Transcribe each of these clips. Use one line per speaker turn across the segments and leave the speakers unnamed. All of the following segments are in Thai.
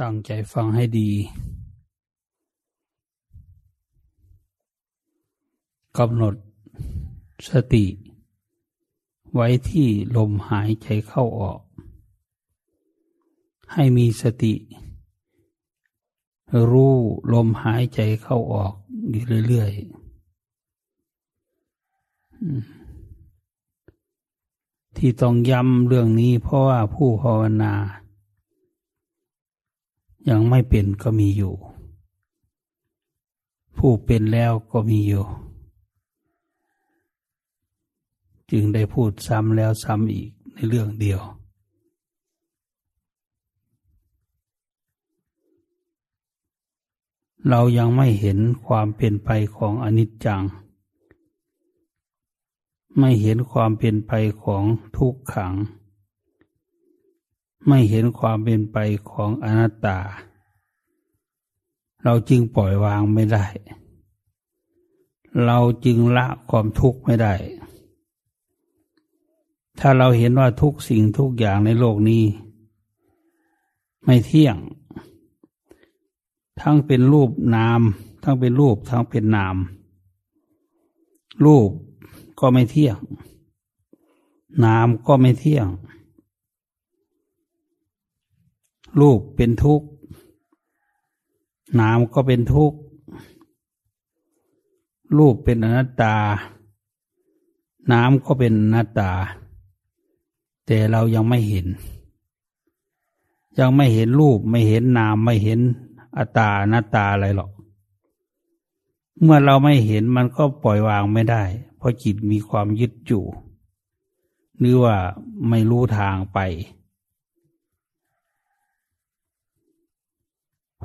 ตั้งใจฟังให้ดี กำหนดสติ ไว้ที่ลมหายใจเข้าออก ให้มีสติ รู้ลมหายใจเข้าออกอยู่เรื่อยๆ ที่ต้องย้ำเรื่องนี้เพราะว่าผู้ภาวนา ยังไม่เป็นก็มีอยู่ ผู้เป็นแล้วก็มีอยู่ จึงได้พูดซ้ำแล้วซ้ำอีกในเรื่องเดียว เรายังไม่เห็นความเป็นไปของอนิจจัง ไม่เห็นความเป็นไปของทุกขัง ไม่เห็นความเป็นไปของอนัตตา เราจึงปล่อยวางไม่ได้ เราจึงละความทุกข์ไม่ได้ ถ้าเราเห็นว่าทุกสิ่งทุกอย่างในโลกนี้ ไม่เที่ยง ทั้งเป็นรูปนาม ทั้งเป็นรูปทั้งเป็นนาม รูปก็ไม่เที่ยง นามก็ไม่เที่ยง รูปเป็นทุกข์นามก็เป็นทุกข์รูปเป็นอนัตตา น้ำก็เป็นอนัตตา แต่เรายังไม่เห็น ยังไม่เห็นรูปไม่เห็นนามไม่เห็นอัตตาหน้าตาอะไรหรอก เมื่อเราไม่เห็นมันก็ปล่อยวางไม่ได้ เพราะจิตมีความยึดอยู่หรือว่าไม่รู้ทางไป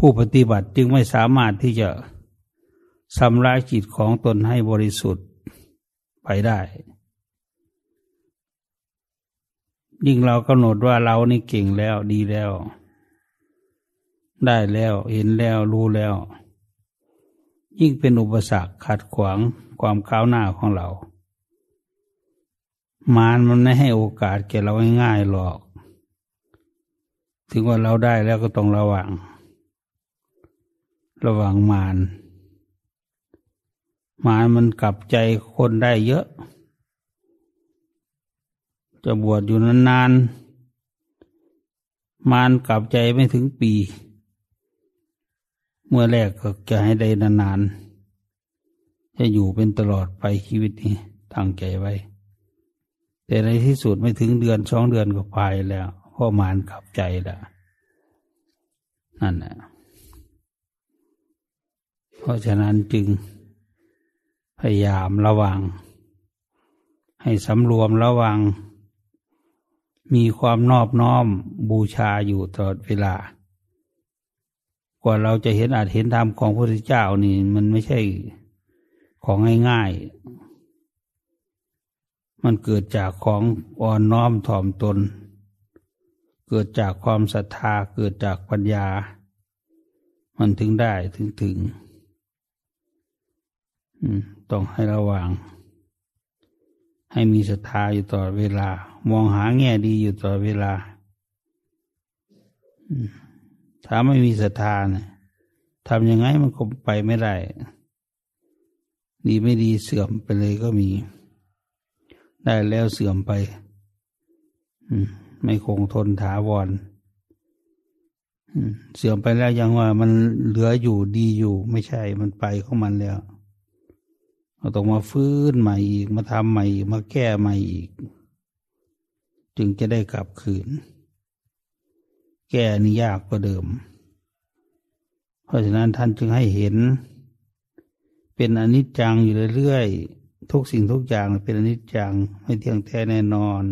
ผู้ปฏิบัติจึงไม่สามารถที่จะชำระจิตของตนให้บริสุทธิ์ไปได้ ยิ่งเรากำหนดว่าเรานี่เก่งแล้วดีแล้ว ได้แล้วเห็นแล้วรู้แล้ว ยิ่งเป็นอุปสรรคขัดขวางความก้าวหน้าของเรา มารมันไม่ให้โอกาสแก่เราง่ายๆหรอก ถึงว่าเราได้แล้วก็ต้องระวัง ระวังมารมารมันกลับใจคนได้เยอะ จะบวชอยู่นานๆ มานกลับใจไม่ถึงปี เมื่อแรกก็จะให้ได้นานๆ จะอยู่เป็นตลอดไปชีวิตนี้ตั้งใจไว้ แต่ในที่สุดไม่ถึงเดือนสองเดือนก็พายแล้วเพราะมานกลับใจแล้วนั่นแหละ ราะฉะนั้นจึงพยายามระวัง ให้สำรวมระวัง มีความนอบน้อมบูชาอยู่ตลอดเวลา กว่าเราจะเห็นอาจเห็นธรรมของพระพุทธเจ้านี่ มันไม่ใช่ของง่ายๆ มันเกิดจากของอ่อนน้อมถ่อมตน เกิดจากความศรัทธาเกิดจากปัญญา มันถึงได้ถึงถึง ต้องให้ระวัง ให้มีศรัทธาอยู่ตลอดเวลา มองหาแง่ดีอยู่ตลอดเวลาถ้าไม่มีศรัทธาเนี่ยทำยังไงมันก็ไปไม่ได้ ดีไม่ดีเสื่อมไปเลยก็มี ได้แล้วเสื่อมไปไม่คงทนถาวรเสื่อมไปแล้วยังว่ามันเหลืออยู่ดีอยู่ ไม่ใช่มันไปของมันแล้ว เราต้องมาฟื้นใหม่อีกมาทำใหม่อีกมาแก้ใหม่อีก จึงจะได้กลับคืน แก้นี่ยากกว่าเดิม เพราะฉะนั้นท่านจึงให้เห็น เป็นอนิจจังอยู่เรื่อยๆทุกสิ่งทุกอย่างเป็นอนิจจังไม่เที่ยงแท้แน่นอน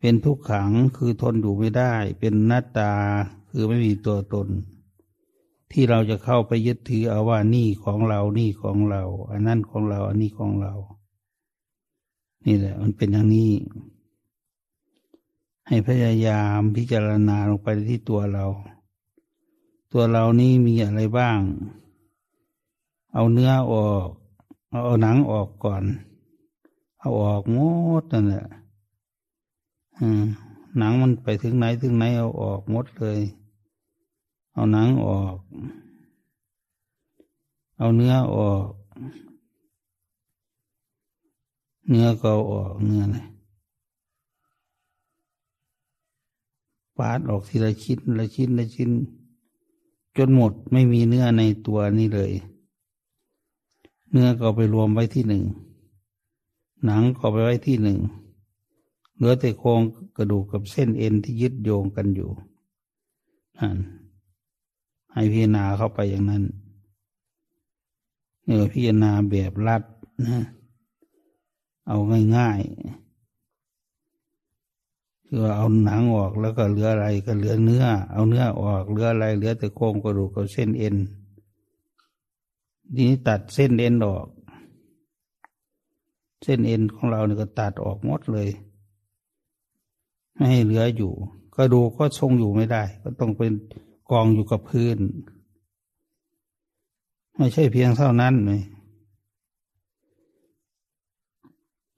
เป็นทุกขังคือทนอยู่ไม่ได้ เป็นหน้าตาคือไม่มีตัวตน ที่เราจะเข้าไปยึดถือเอาว่านี่ของเรานี่ของเรา อันนั้นของเรา อันนี้ของเรา นี่แหละ มันเป็นอย่างนี้ ให้พยายามพิจารณาลงไปที่ตัวเรา ตัวเรานี่มีอะไรบ้าง เอาเนื้อออก เอาหนังออกก่อน เอาออกหมดนั่นแหละหนังมันไปถึงไหนถึงไหนเอาออกหมดเลย เอาหนังออก เอาเนื้อออก เนื้อก็ออกเนื้อเลยปาดออกทีละชิ้นละชิ้นละชิ้น จนหมดไม่มีเนื้อในตัวนี้เลย เนื้อก็ไปรวมไว้ที่หนึ่ง หนังก็ไปไว้ที่หนึ่งเหลือแต่โครงกระดูกกับเส้นเอ็นที่ยึดโยงกันอยู่นั่น ให้พิจารณาเข้าไปอย่างนั้นเนี่ยพิจารณาแบบรัดนะเอาง่ายๆคือเอาหนังออกแล้วก็เหลืออะไรก็เหลือเนื้อ เอาเนื้อออกเหลืออะไรเหลือแต่โครงกระดูกกับเส้นเอ็นทีนี้ตัดเส้นเอ็นออก เส้นเอ็นของเราเนี่ยก็ตัดออกหมดเลย ไม่ให้เหลืออยู่กระดูกก็ทรงอยู่ไม่ได้ ก็ต้องเป็น กองอยู่กับพื้น ไม่ใช่เพียงเท่านั้นเลย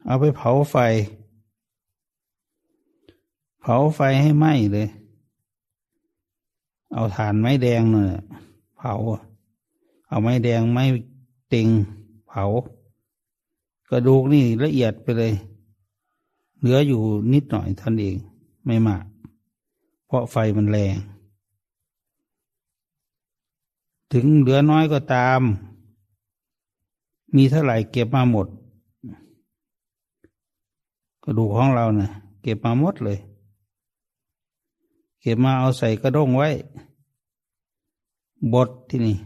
เอาไปเผาไฟ เผาไฟให้ไหม้เลย เอาถ่านไม้แดงเน่ยเผา เอาไม้แดงไม้เต็งเผา กระดูกนี่ละเอียดไปเลย เหลืออยู่นิดหน่อยท่านเองไม่มาก เพราะไฟมันแรง ถึงเหลือน้อยก็ตาม มีเท่าไหร่เก็บมาหมด กระดูกของเราเนะ่ะ เก็บมาหมดเลย เก็บมาเอาใส่กระด้งไว้ บดที่นี่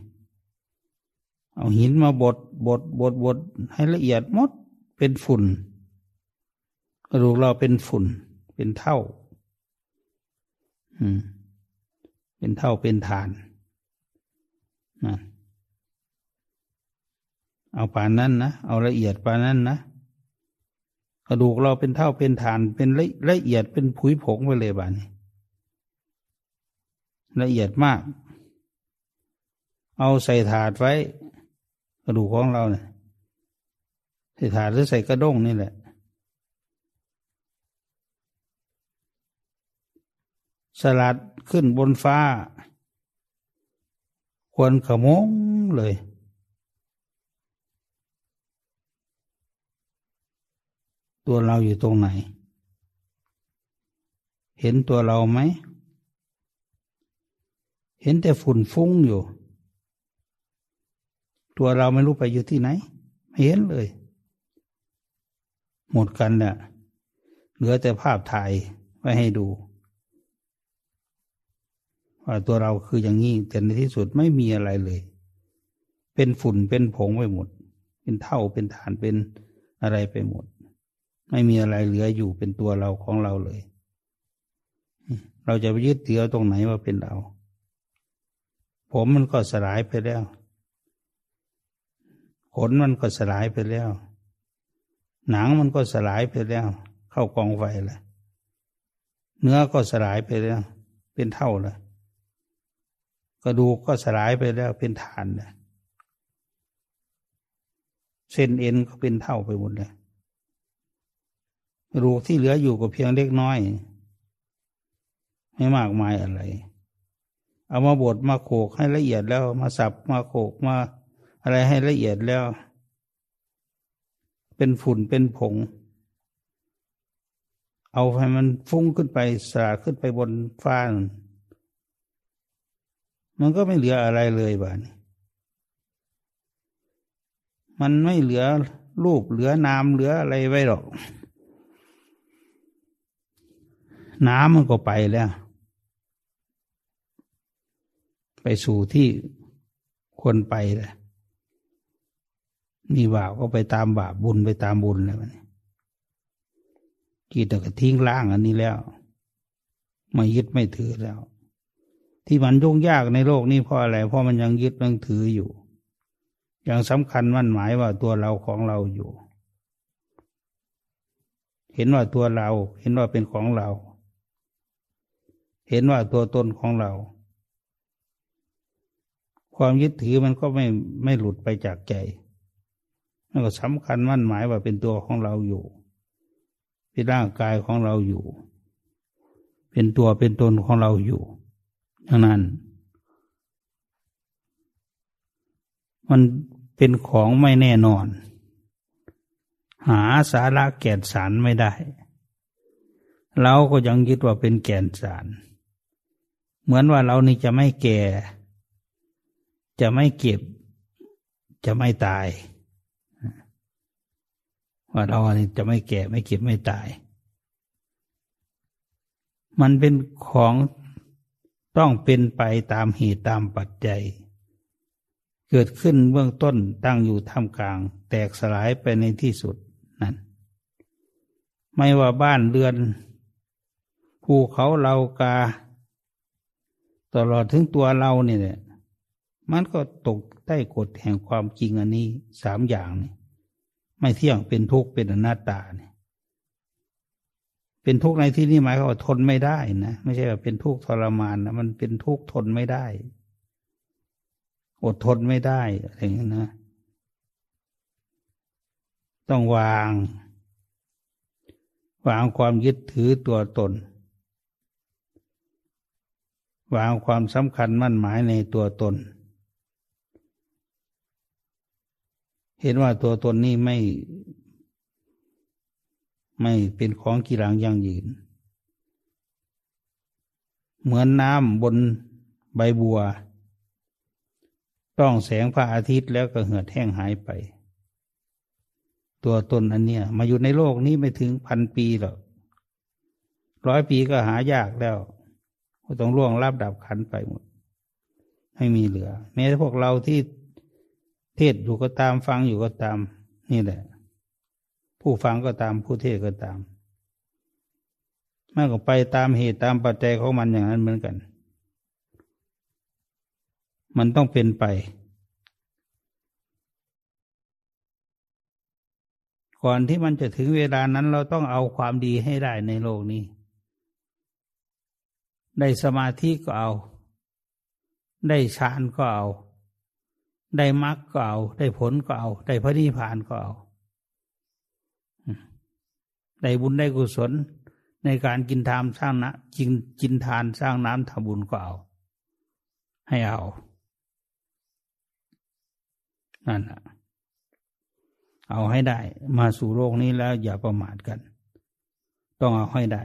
เอาหินมาบดบดบดบดให้ละเอียดหมดเป็นฝุ่น กระดูกเราเป็นฝุ่น เป็นเท่า อืม เป็นเท่าเป็นฐานนะ เอาปานนั้นนะเอาละเอียดปานนั้นนะกระดูกเราเป็นเท่าเป็นฐานเป็นละละเอียดเป็นผุยผงไปเลยบ้านี้ละเอียดมาก เอาใส่ถาดไว้ กระดูกของเราเนี่ยใส่ถาดหรือใส่กระด้งนี่แหละสลัดขึ้นบนฟ้า ควรขมงเลย ตัวเราอยู่ตรงไหน เห็นตัวเราไหม เห็นแต่ฝุ่นฟุ้งอยู่ ตัวเราไม่รู้ไปอยู่ที่ไหน ไม่เห็นเลย หมดกันเนี่ยเหลือแต่ภาพถ่ายไว้ให้ดู ตัวเราคืออย่างนี้แต่ในที่สุดไม่มีอะไรเลย เป็นฝุ่นเป็นผงไปหมด เป็นเท่าเป็นฐานเป็นอะไรไปหมด ไม่มีอะไรเหลืออยู่เป็นตัวเราของเราเลย เราจะไปยึดเถือตรงไหนว่าเป็นเรา ผมมันก็สลายไปแล้วขนมันก็สลายไปแล้ว หนังมันก็สลายไปแล้ว เข้ากองไฟแล้วเนื้อก็สลายไปแล้ว เป็นเท่าเลย กระดูกก็สลายไปแล้วเป็นฐานเลยเส้นเอ็นก็เป็นเท่าไปหมดเลยรูที่เหลืออยู่ก็เพียงเล็กน้อย ไม่มากมายอะไร เอามาบดมาโขกให้ละเอียดแล้วมาสับมาโขกมาอะไรให้ละเอียดแล้ว เป็นฝุ่นเป็นผง เอาให้มันฟุ้งขึ้นไปสาดขึ้นไปบนฟ้า มันก็ไม่เหลืออะไรเลยบ้านี้มันไม่เหลือรูปเหลือนามเหลืออะไรไว้หรอก น้ำมันก็ไปแล้ว ไปสู่ที่ควรไปแล้วมีบาปก็ไปตามบาปบุญไปตามบุญแล้วมันกิจก็ทิ้งล่างอันนี้แล้ว ไม่ยึดไม่ถือแล้ว ที่มันยุ่งยากในโลกนี้เพราะอะไร เพราะมันยังยึดยังถืออยู่ ยังสำคัญมั่นหมายว่าตัวเราของเราอยู่ เห็นว่าตัวเรา เห็นว่าเป็นของเรา เห็นว่าตัวตนของเรา ความยึดถือมันก็ไม่ไม่หลุดไปจากใจมันก็สำคัญมั่นหมายว่าเป็นตัวของเราอยู่ เป็นร่างกายของเราอยู่ เป็นตัวเป็นตนของเราอยู่ ดังนั้น มันเป็นของไม่แน่นอน หาสาระแก่นสารไม่ได้ เราก็ยังยึดว่าเป็นแก่นสาร เหมือนว่าเรานี่จะไม่แก่ จะไม่เก็บ จะไม่ตาย ว่าเรานี่จะไม่แก่ไม่เก็บไม่ตาย มันเป็นของ ต้องเป็นไปตามเหตุตามปัจจัย เกิดขึ้นเบื้องต้นตั้งอยู่ท่ามกลาง แตกสลายไปในที่สุดนั่น ไม่ว่าบ้านเรือน ภูเขาเรากา ตลอดถึงตัวเราเนี่ยมันก็ตกใต้กฎแห่งความจริงอันนี้สามอย่างนี่ไม่เที่ยงเป็นทุกข์เป็นอนัตตาเนี่ย เป็นทุกข์ในที่นี้หมายความว่าทนไม่ได้นะไม่ใช่ว่าเป็นทุกข์ทรมานนะมันเป็นทุกข์ทนไม่ได้ อดทนไม่ได้อะไรอย่างนี้นะต้องวาง วางความยึดถือตัวตน วางความสำคัญมั่นหมายในตัวตน เห็นว่าตัวตนนี้ไม่ ไม่เป็นของกีรังยั่งยืน เหมือนน้ำบนใบบัว ต้องแสงพระอาทิตย์แล้วก็เหือดแห้งหายไป ตัวตนอันเนี้ยมาอยู่ในโลกนี้ไม่ถึงพันปีหรอกร้อยปีก็หายากแล้วก็ต้องล่วงรับดับขันไปหมด ไม่มีเหลือ แม้พวกเราที่เทศอยู่ก็ตามฟังอยู่ก็ตาม นี่แหละ ผู้ฟังก็ตามผู้เทศก็ตามมันก็ไปตามเหตุตามปัจจัยของมันอย่างนั้นเหมือนกัน มันต้องเป็นไป ก่อนที่มันจะถึงเวลานั้นเราต้องเอาความดีให้ได้ในโลกนี้ ได้สมาธิก็เอา ได้ฌานก็เอา ได้มรรคก็เอา ได้ผลก็เอา ได้พระนิพพานก็เอา ได้บุญได้กุศลในการกินทานสร้างนะกินกินทานสร้างน้ำทำบุญก็เอา ให้เอา นั่นแหะเอาให้ได้ มาสู่โลกนี้แล้วอย่าประมาทกัน ต้องเอาให้ได้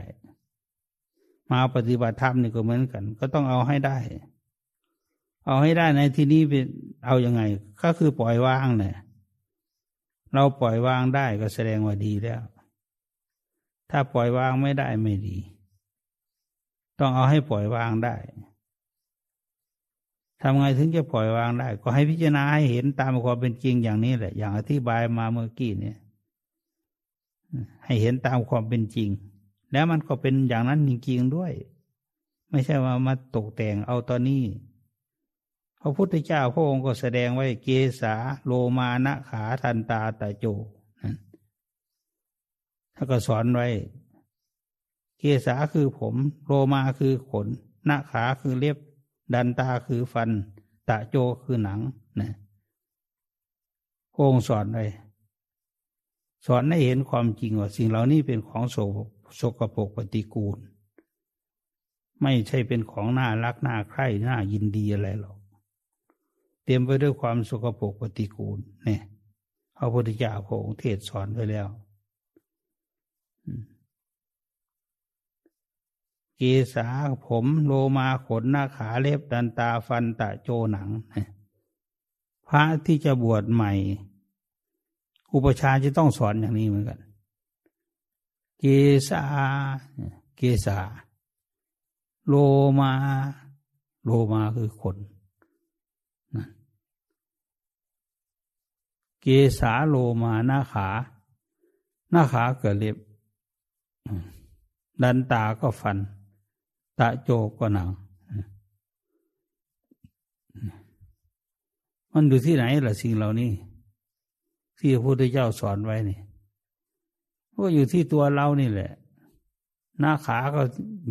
มาปฏิบัติธรรมนี่ก็เหมือนกัน ก็ต้องเอาให้ได้ เอาให้ได้ในที่นี้เป็นเอาอยัางไง ก็คือปล่อยวางเนี่ยเราปล่อยวางได้ก็แสดงว่าดีแล้ว ถ้าปล่อยวางไม่ได้ไม่ดี ต้องเอาให้ปล่อยวางได้ทำไงถึงจะปล่อยวางได้ ก็ให้พิจารณาให้เห็นตามความเป็นจริงอย่างนี้แหละ อย่างอธิบายมาเมื่อกี้เนี่ยให้เห็นตามความเป็นจริง แล้วมันก็เป็นอย่างนั้นจริงๆด้วย ไม่ใช่ว่ามาตกแต่งเอาตอนนี้พระพุทธเจ้าพระองค์ก็แสดงไว้เกษาโลมานะขาทันตาตะโจ ท่านก็สอนไว้ เกษาคือผม โรมาคือขน หน้าขาคือเล็บ ดันตาคือฟัน ตะโจคือหนังนะโองสอนไว้สอนให้เห็นความจริงว่าสิ่งเหล่านี้เป็นของโสโสกโปกปฏิกูล ไม่ใช่เป็นของน่ารักน่าใคร่น่ายินดีอะไรหรอก เต็มไปด้วยความสกปรกปฏิกูลเนี่ยพระพุทธเจ้าพระองค์เทศสอนไว้แล้ว เกีสาผมโลมาขนหน้าขาเล็บดันตาฟันตะโจหนัง พระที่จะบวชใหม่ อุปชาจะต้องสอนอย่างนี้เหมือนกัน เกสาเกสาโลมา โลมาคือขนเกสาโลมาหน้าขา หน้าขาเกิดเล็บ ดันตาก็ฟัน ตะโจก็หนัง มันอยู่ที่ไหนล่ะสิ่งเหล่านี้ ที่พระพุทธเจ้าสอนไว้นี่ก็อยู่ที่ตัวเรานี่แหละ หน้าขาก็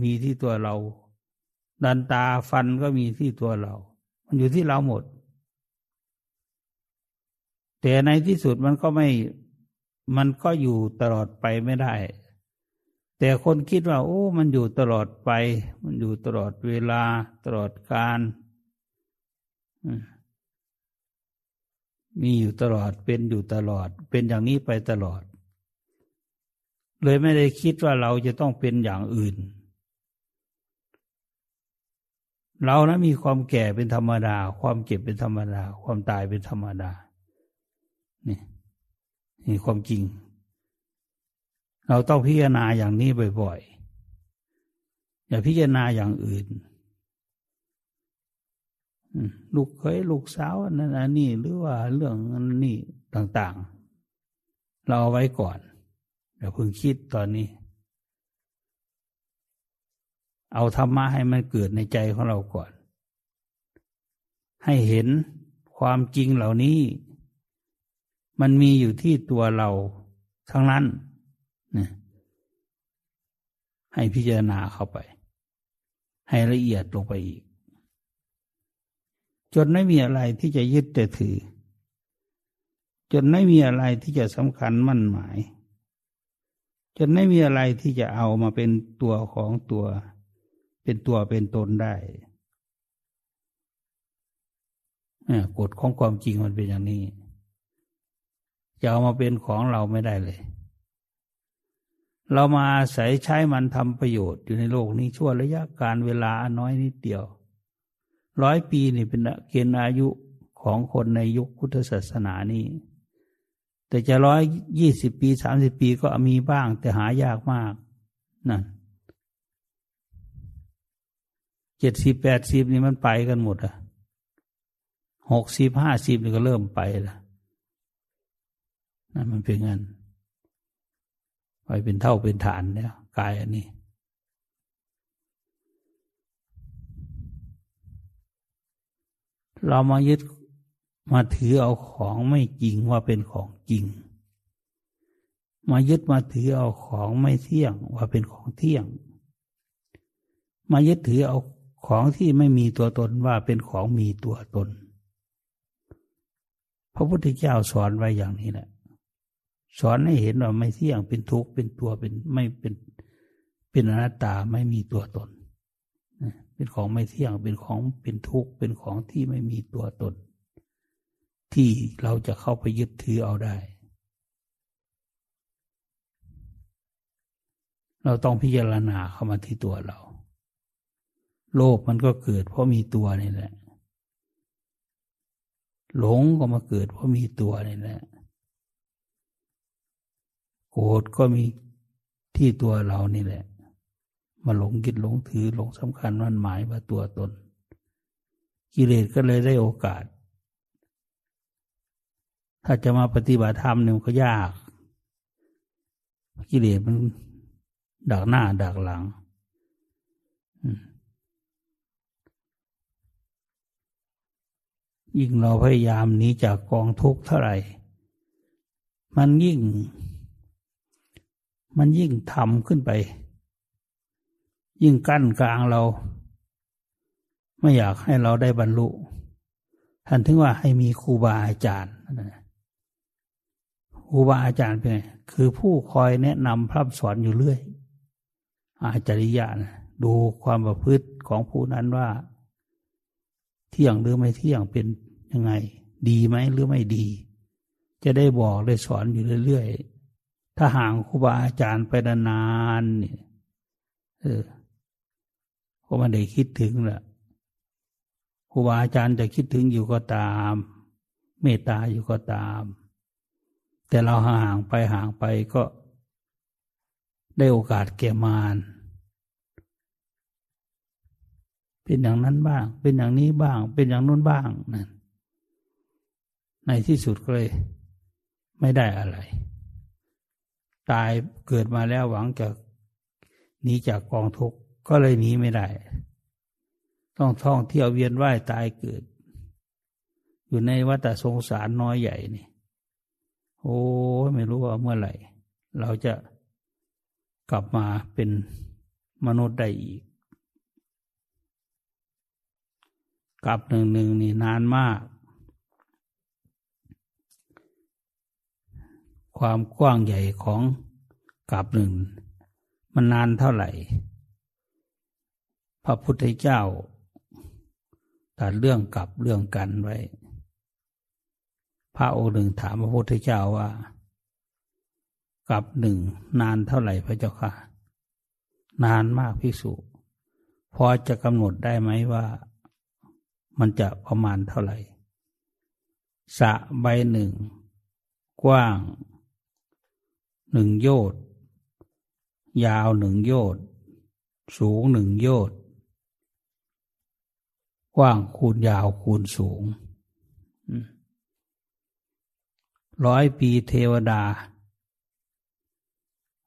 มีที่ตัวเรา ดันตาฟันก็มีที่ตัวเรา มันอยู่ที่เราหมด แต่ในที่สุดมันก็ไม่ มันก็อยู่ตลอดไปไม่ได้ แต่คนคิดว่า โอ้ มันอยู่ตลอดไป มันอยู่ตลอดเวลา ตลอดการมีอยู่ตลอดเป็นอยู่ตลอด เป็นอย่างนี้ไปตลอด เลยไม่ได้คิดว่าเราจะต้องเป็นอย่างอื่น เรานะมีความแก่เป็นธรรมดา ความเจ็บเป็นธรรมดา ความตายเป็นธรรมดา นี่นี่ความจริง เราต้องพิจารณาอย่างนี้บ่อยๆ อย่าพิจารณาอย่างอื่น ลูกเคยลูกสาวนั่นอันนี้หรือว่าเรื่องนี้ต่างๆ เราเอาไว้ก่อนอย่าเพิ่งคิดตอนนี้ เอาธรรมะให้มันเกิดในใจของเราก่อน ให้เห็นความจริงเหล่านี้ มันมีอยู่ที่ตัวเราทั้งนั้น นะให้พิจารณาเข้าไป ให้ละเอียดลงไปอีก จนไม่มีอะไรที่จะยึดแต่ถือ จนไม่มีอะไรที่จะสำคัญมั่นหมาย จนไม่มีอะไรที่จะเอามาเป็นตัวของตัว เป็นตัวเป็นตนได้กฎของความจริงมันเป็นอย่างนี้ จะเอามาเป็นของเราไม่ได้เลย เรามาอาศัยใช้มันทำประโยชน์อยู่ในโลกนี้ชั่วระยะการเวลาน้อยนิดเดียว ร้อยปีนี่เป็นเกณฑ์อายุของคนในยุคพุทธศาสนานี่แต่จะร้อยยี่สิบปีสามสิบปีก็มีบ้าง แต่หายากมากนั่นเจ็ดสิบแปดสิบนี่มันไปกันหมดอะหกสิบห้าสิบนี่ก็เริ่มไปละนั่นมันเป็นงั้น ไปเป็นเท่าเป็นฐานเนี่ยกายอันนี้ เรามายึดมาถือเอาของไม่จริงว่าเป็นของจริง มายึดมาถือเอาของไม่เที่ยงว่าเป็นของเที่ยง มายึดถือเอาของที่ไม่มีตัวตนว่าเป็นของมีตัวตน พระพุทธเจ้าสอนไว้อย่างนี้แหละ สอนให้เห็นว่าไม่เที่ยงเป็นทุกข์เป็นตัวเป็นไม่เป็นเป็นอนัตตาไม่มีตัวตน เป็นของไม่เที่ยงเป็นของเป็นทุกข์เป็นของที่ไม่มีตัวตน ที่เราจะเข้าไปยึดถือเอาได้ เราต้องพิจารณาเข้ามาที่ตัวเรา โลภมันก็เกิดเพราะมีตัวนี่แหละ หลงก็มาเกิดเพราะมีตัวนี่แหละ โกรธก็มีที่ตัวเรานี่แหละ มาหลงยึดหลงถือหลงสำคัญมันหมายว่าตัวตน กิเลสก็เลยได้โอกาส ถ้าจะมาปฏิบัติธรรมเนี่ยมันก็ยาก กิเลสมันดักหน้าดักหลังยิ่งเราพยายามหนีจากกองทุกข์เท่าไหร่ มันยิ่ง มันยิ่งทำขึ้นไป ยิ่งกั้นกลางเรา ไม่อยากให้เราได้บรรลุ ท่านถึงว่าให้มีครูบาอาจารย์ครูบาอาจารย์เป็นไงคือผู้คอยแนะนำพร่ำสอนอยู่เรื่อย อาจาริยะนะดูความประพฤติของผู้นั้นว่า เที่ยงหรือไม่เที่ยงเป็นยังไง ดีไหมหรือไม่ดี จะได้บอกได้สอนอยู่เรื่อยๆ ถ้าห่างครูบาอาจารย์ไปนานๆเนี่ยเออก็ไม่ได้คิดถึงแหละครูบาอาจารย์จะคิดถึงอยู่ก็ตาม เมตตาอยู่ก็ตาม แต่เราห่างไปห่างไปก็ได้โอกาสแก่มารเป็นอย่างนั้นบ้าง เป็นอย่างนี้บ้าง เป็นอย่างนู้นบ้างนั่นในที่สุดก็เลย ไม่ได้อะไร ตายเกิดมาแล้วหวังจะหนีจากกองทุกข์ก็เลยหนีไม่ได้ ต้องท่องเที่ยวเวียนว่ายตายเกิด อยู่ในวัฏสงสารน้อยใหญ่นี่ โอ้ไม่รู้ว่าเมื่อไหร่ เราจะกลับมาเป็นมนุษย์ได้อีกกลับหนึ่งหนึ่งนี่นานมาก ความกว้างใหญ่ของกลับหนึ่งมันนานเท่าไหร่ พระพุทธเจ้าตัดเรื่องกับเรื่องกันไว้ พระองค์หนึ่งถามพระพุทธเจ้าว่า กับหนึ่งนานเท่าไหร่พระเจ้าค่ะ นานมากพิสุพอจะกำหนดได้ไหมว่า มันจะประมาณเท่าไหร่สะใบหนึ่ง กว้าง หนึ่งโยชน์ยาวหนึ่งโยชน์สูงหนึ่งโยชน์กว้างคูณยาวคูณสูงร้อยปีเทวดา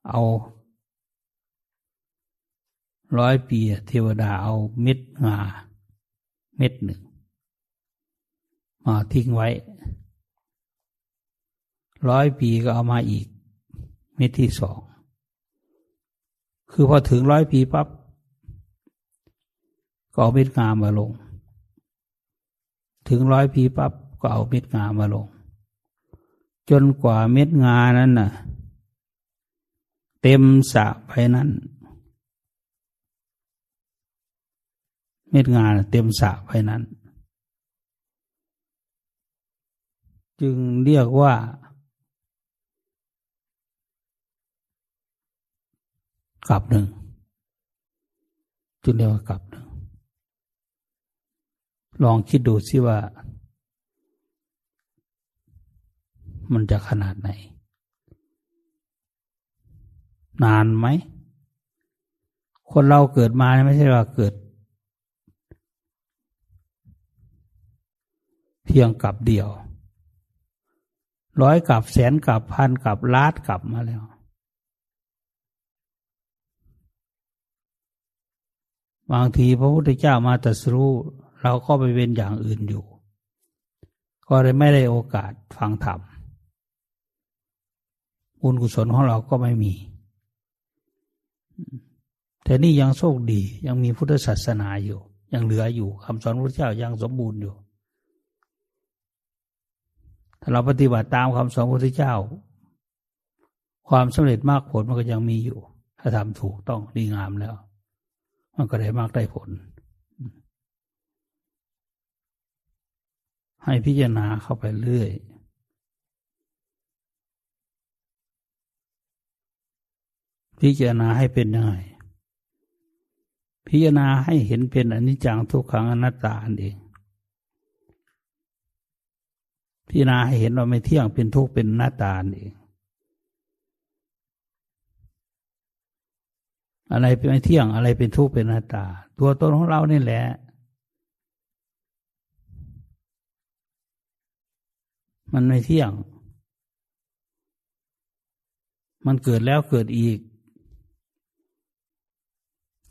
เอาร้อยปีเทวดาเอาเม็ดงาเม็ดหนึ่ง มาทิ้งไว้ ร้อยปีก็เอามาอีก เม็ดที่สอง คือพอถึงร้อยปีปับ๊บก็เอาเม็ดงามาลง ถึงร้อยปีปับ๊บก็เอาเม็ดงามาลง จนกว่าเม็ดงานั้นน่ะ เต็มสะไปนั้น เม็ดงานเต็มสะไปนั้น จึงเรียกว่า กับหนึ่งจึงเรียกว่ากับหนึ่งลองคิดดูสิว่า มันจะขนาดไหน นานไหม คนเราเกิดมาไม่ใช่ว่าเกิด เพียงกับเดียว ร้อยกับแสนกับพันกับล้านกับมาแล้ว บางทีพระพุทธเจ้ามาตรัสรู้ เราก็ไปเป็นอย่างอื่นอยู่ ก็เลยไม่ได้โอกาสฟังธรรมบุญกุศลของเราก็ไม่มี แต่นี่ยังโชคดียังมีพุทธศาสนาอยู่ ยังเหลืออยู่คำสอนพระเจ้ายังสมบูรณ์อยู่ ถ้าเราปฏิบัติตามคำสอนพระพุทธเจ้า ความสำเร็จมากผลมันก็ยังมีอยู่ ถ้าทำถูกต้องดีงามแล้ว มันก็ได้มากได้ผล ให้พิจารณาเข้าไปเรื่อย พิจารณาให้เป็นยังไงพิจารณาให้เห็นเป็นอนิจจังทุกขังอนัตตาอันเอง พิจารณาให้เห็นว่าไม่เที่ยงเป็นทุกข์เป็นหน้าตาเอง อะไรเป็นไม่เที่ยง อะไรเป็นทุกข์เป็นหน้าตา ตัวตนของเรานี่แหละ มันไม่เที่ยง มันเกิดแล้วเกิดอีก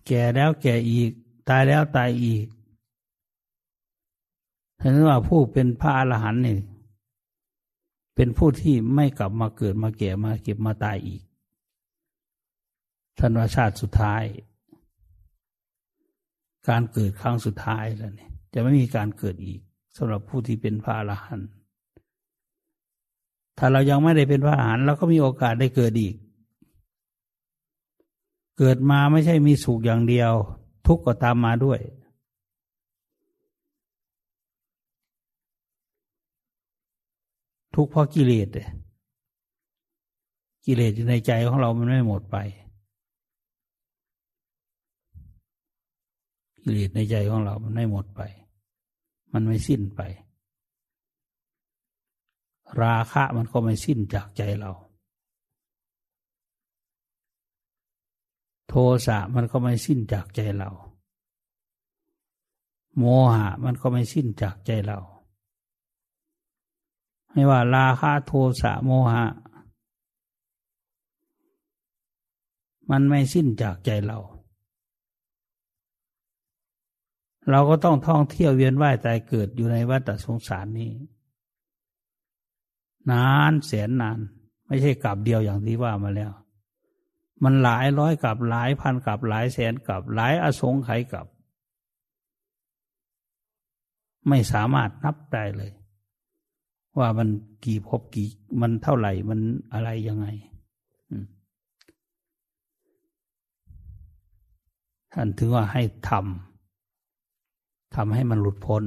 แก่แล้วแก่อีก ตายแล้วตายอีกถ้านว่าผู้เป็นพระอรหันต์นี่เป็นผู้ที่ไม่กลับมาเกิดมาแก่มาเก็บมาตายอีก ท่านว่าชาติสุดท้าย การเกิดครั้งสุดท้ายแล้วเนี่ย จะไม่มีการเกิดอีกสำหรับผู้ที่เป็นพระอรหันต์ถ้าเรายังไม่ได้เป็นพระอรหันต์เราก็มีโอกาสได้เกิดอีก เกิดมาไม่ใช่มีสุขอย่างเดียว ทุกข์ก็ตามมาด้วย ทุกข์เพราะกิเลสกิเลสอยู่ในใจของเรามันไม่หมดไป กิเลสในใจของเรามันไม่หมดไป มันไม่สิ้นไป ราคะมันก็ไม่สิ้นจากใจเรา โทสะมันก็ไม่สิ้นจากใจเรา โมหะมันก็ไม่สิ้นจากใจเรา ไม่ว่าราคะโทสะโมหะ มันไม่สิ้นจากใจเรา เราก็ต้องท่องเที่ยวเวียนว่ายตายเกิดอยู่ในวัฏสงสารนี้ นานแสนนาน ไม่ใช่กลับเดียวอย่างที่ว่ามาแล้ว มันหลายร้อยกลับหลายพันกลับหลายแสนกลับหลายอสงไขยกลับ ไม่สามารถนับได้เลย ว่ามันกี่พบกี่มันเท่าไหร่มันอะไรยังไงท่านถึงว่าให้ทำ ทำให้มันหลุดพ้น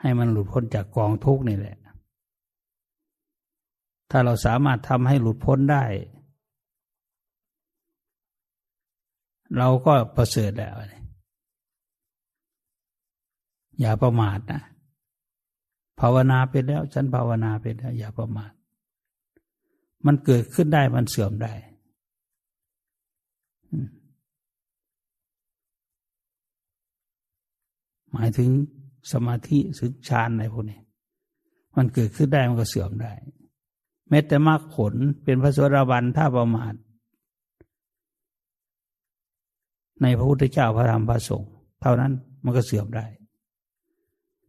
ให้มันหลุดพ้นจากกองทุกข์นี่แหละ ถ้าเราสามารถทำให้หลุดพ้นได้ เราก็ประเสริฐแล้ว อย่าประมาทนะภาวนาเป็นแล้ว ฉันภาวนาเป็นแล้ว อย่าประมาท มันเกิดขึ้นได้มันเสื่อมได้หมายถึงสมาธิสึกฌานอะไรพวกนี้มันเกิดขึ้นได้มันก็เสื่อมได้แม้แต่มรรคผลเป็นพระสวสดาบันถ้าประมาทในพระพุทธเจ้าพระธรรมพระสงฆ์เท่านั้นมันก็เสื่อมได้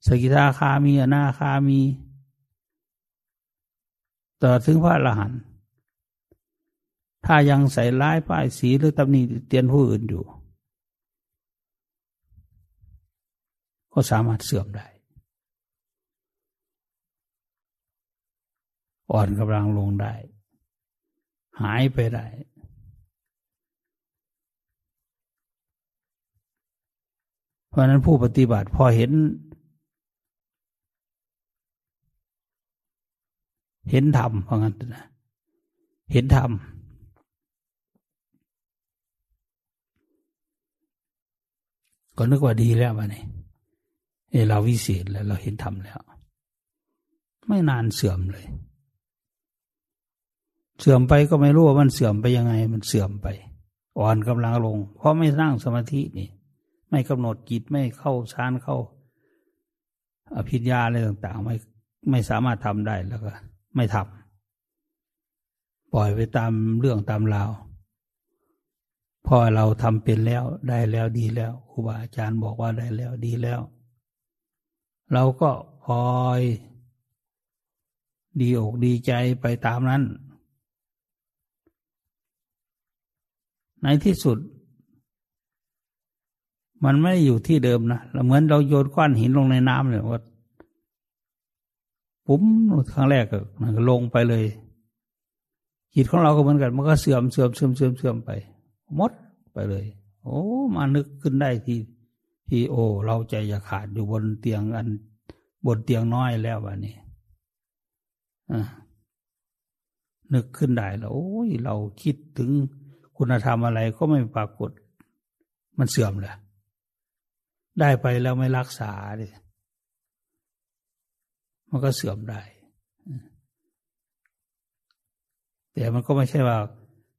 สกิทาคามีอนาคามี ต่อถึงพระอรหันต์ถ้ายังใส่ร้ายป้ายสีหรือตำหนิเตียนผู้อื่นอยู่ ก็สามารถเสื่อมได้ อ่อนกำลังลงได้ หายไปได้ เพราะนั้นผู้ปฏิบัติพอเห็น เห็นธรรมเพราะงั้นนะเห็นธรรมก็นึกว่าดีแล้ววะนี่ เอเราวิเศษแล้ว เราเห็นธรรมแล้ว ไม่นานเสื่อมเลย เสื่อมไปก็ไม่รู้ว่ามันเสื่อมไปยังไง มันเสื่อมไป อ่อนกำลังลง เพราะไม่สร้างสมาธินี่ ไม่กำหนดจิตไม่เข้าฌานเข้า อภิญญาอะไรต่าง ๆ ไม่ไม่สามารถทำได้แล้วก็ ไม่ทำปล่อยไปตามเรื่องตามราวพอเราทำเป็นแล้วได้แล้วดีแล้วครูบาอาจารย์บอกว่าได้แล้วดีแล้ว เราก็พลอย ดีอกดีใจไปตามนั้น ในที่สุด มันไม่อยู่ที่เดิมนะเหมือนเราโยนก้อนหินลงในน้ำเลยว่าปุ๊มครั้งแรกก็ลงไปเลยจิตของเราก็เหมือนกันมันก็เสื่อมเสื่อมเสื่อมเสื่อมเสื่อมไปมดไปเลย โอ้ มานึกขึ้นได้ที ที่โอ้เราใจจะขาดอยู่บนเตียงอัน บนเตียงน้อยแล้ววันนี้นึกขึ้นได้แล้วโอ้ยเราคิดถึงคุณธรรมอะไรก็ไม่ปรากฏ มันเสื่อมเลยได้ไปแล้วไม่รักษาเลยมันก็เสื่อมได้ แต่มันก็ไม่ใช่ว่า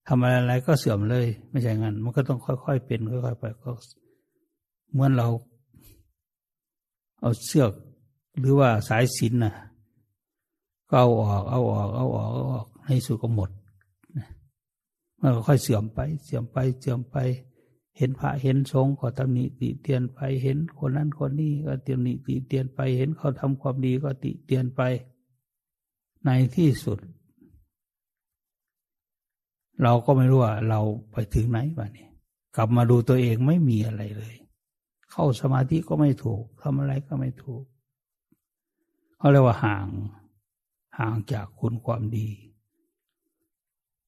ทำอะไรก็เสื่อมเลย ไม่ใช่งั้น มันก็ต้องค่อยๆเป็นค่อยๆไปก็ เหมือนเรา เอาเสือก หรือว่าสายสินน่ะก็เอาออกเอาออกเอาออกเอาออกให้สุดก็หมดมันก็ค่อยเสื่อมไป เสื่อมไปเสื่อมไป เห็นพระเห็นสงฆ์ก็ตำหนิติเตียนไปเห็นคนนั้นคนนี้ก็ตำหนิติเตียนไปเห็นเขาทำความดีก็ติเตียนไป ในที่สุด เราก็ไม่รู้ว่าเราไปถึงไหนวะนี่กลับมาดูตัวเองไม่มีอะไรเลย เข้าสมาธิก็ไม่ถูกทำอะไรก็ไม่ถูกเขาเรียกว่าห่างห่างจากคุณความดี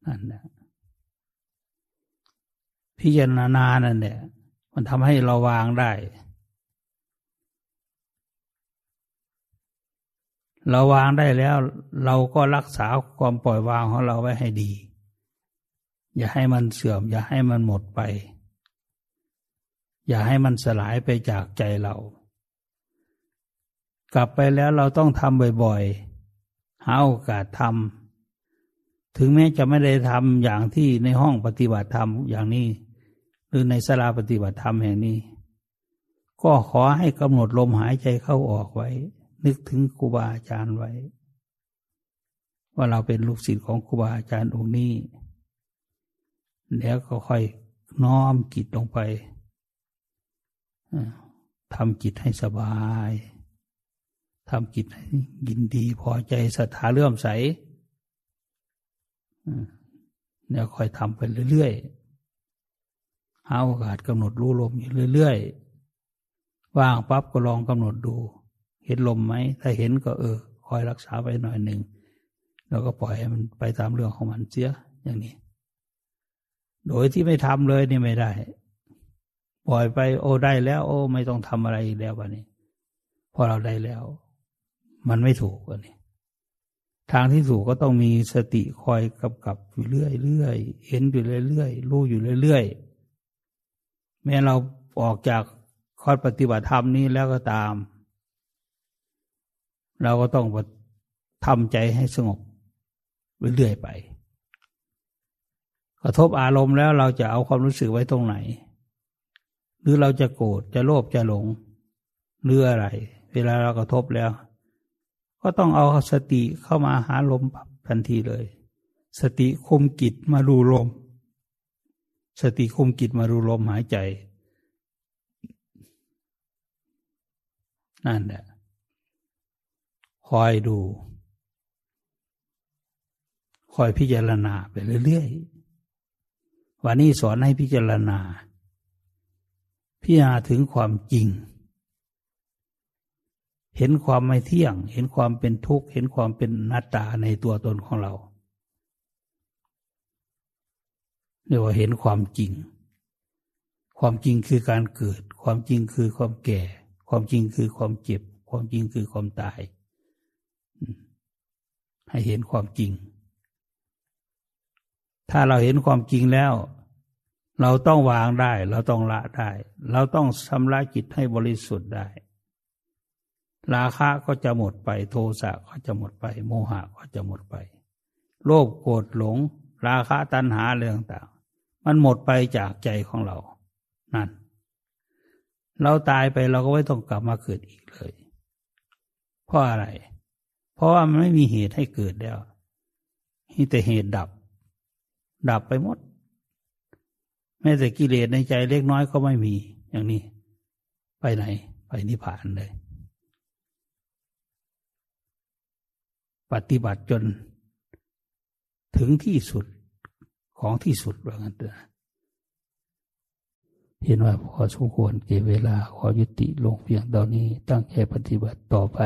นั่นแหละพิจารณานั่นเนี่ยมันทำให้เราวางได้ เราวางได้แล้ว เราก็รักษาความปล่อยวางของเราไว้ให้ดี อย่าให้มันเสื่อม อย่าให้มันหมดไป อย่าให้มันสลายไปจากใจเรา กลับไปแล้วเราต้องทำบ่อยๆ หาโอกาสทำถึงแม้จะไม่ได้ทำอย่างที่ในห้องปฏิบัติธรรมอย่างนี้ หรือในสลาปฏิบัติธรรมแห่งนี้ ก็ขอให้กำหนดลมหายใจเข้าออกไว้ นึกถึงครูบาอาจารย์ไว้ ว่าเราเป็นลูกศิษย์ของครูบาอาจารย์องค์นี้แล้วก็ค่อยน้อมจิตลงไป ทำจิตให้สบายทำจิตให้ยินดีพอใจศรัทธาเลื่อมใสเนี่ยค่อยทำไปเรื่อยๆหาโอกาสกำหนดรู้ลมอยู่เรื่อยๆ ว่างปั๊บก็ลองกำหนดดู เห็นลมไหม ถ้าเห็นก็เออ คอยรักษาไปหน่อยหนึ่ง แล้วก็ปล่อยให้มันไปตามเรื่องของมันเสียอย่างนี้ โดยที่ไม่ทำเลยนี่ไม่ได้ ปล่อยไป โอ้ได้แล้ว โอ้ ไม่ต้องทำอะไรอีกแล้ววันนี้พอเราได้แล้ว มันไม่ถูกวันนี้ทางที่ถูกก็ต้องมีสติคอยกำกับอยู่เรื่อยเรื่อยเห็นอยู่เรื่อยๆรู้อยู่เรื่อยๆแม้เราออกจากข้อปฏิบัติธรรมนี้แล้วก็ตาม เราก็ต้องทำใจให้สงบเรื่อยๆไป กระทบอารมณ์แล้วเราจะเอาความรู้สึกไว้ตรงไหน หรือเราจะโกรธจะโลภจะหลงหรืออะไร เวลาเรากระทบแล้ว ก็ต้องเอาสติเข้ามาหาลมทันทีเลย สติคมกิจมาดูลม สติคมกิจมาดูลมหายใจ นั่นแหละคอยดู คอยพิจารณาไปเรื่อยๆวันนี้สอนให้พิจารณา พิจารณาถึงความจริง เห็นความไม่เที่ยง เห็นความเป็นทุกข์ เห็นความเป็นนัตตาในตัวตนของเราเรียกว่าเห็นความจริง ความจริงคือการเกิด ความจริงคือความแก่ ความจริงคือความเจ็บ ความจริงคือความตาย ให้เห็นความจริง ถ้าเราเห็นความจริงแล้ว เราต้องวางได้ เราต้องละได้ เราต้องชำระจิตให้บริสุทธิ์ได้ ราคะก็จะหมดไป โทสะก็จะหมดไป โมหะก็จะหมดไป โลภโกรธหลง ราคะตัณหาเรื่องต่างมันหมดไปจากใจของเรา นั่น เราตายไปเราก็ไม่ต้องกลับมาเกิดอีกเลย เพราะอะไร เพราะว่ามันไม่มีเหตุให้เกิดแล้วมีแต่เหตุดับ ดับไปหมด แม้แต่กิเลสในใจเล็กน้อยก็ไม่มี อย่างนี้ ไปไหน ไปนิพพานเลย ปฏิบัติจนถึงที่สุดของที่สุดว่างั้นเถอะเห็นว่าพอสมควรเก็บเวลาขอยุติลงเพียงตอนนี้ตั้งใจปฏิบัติต่อไป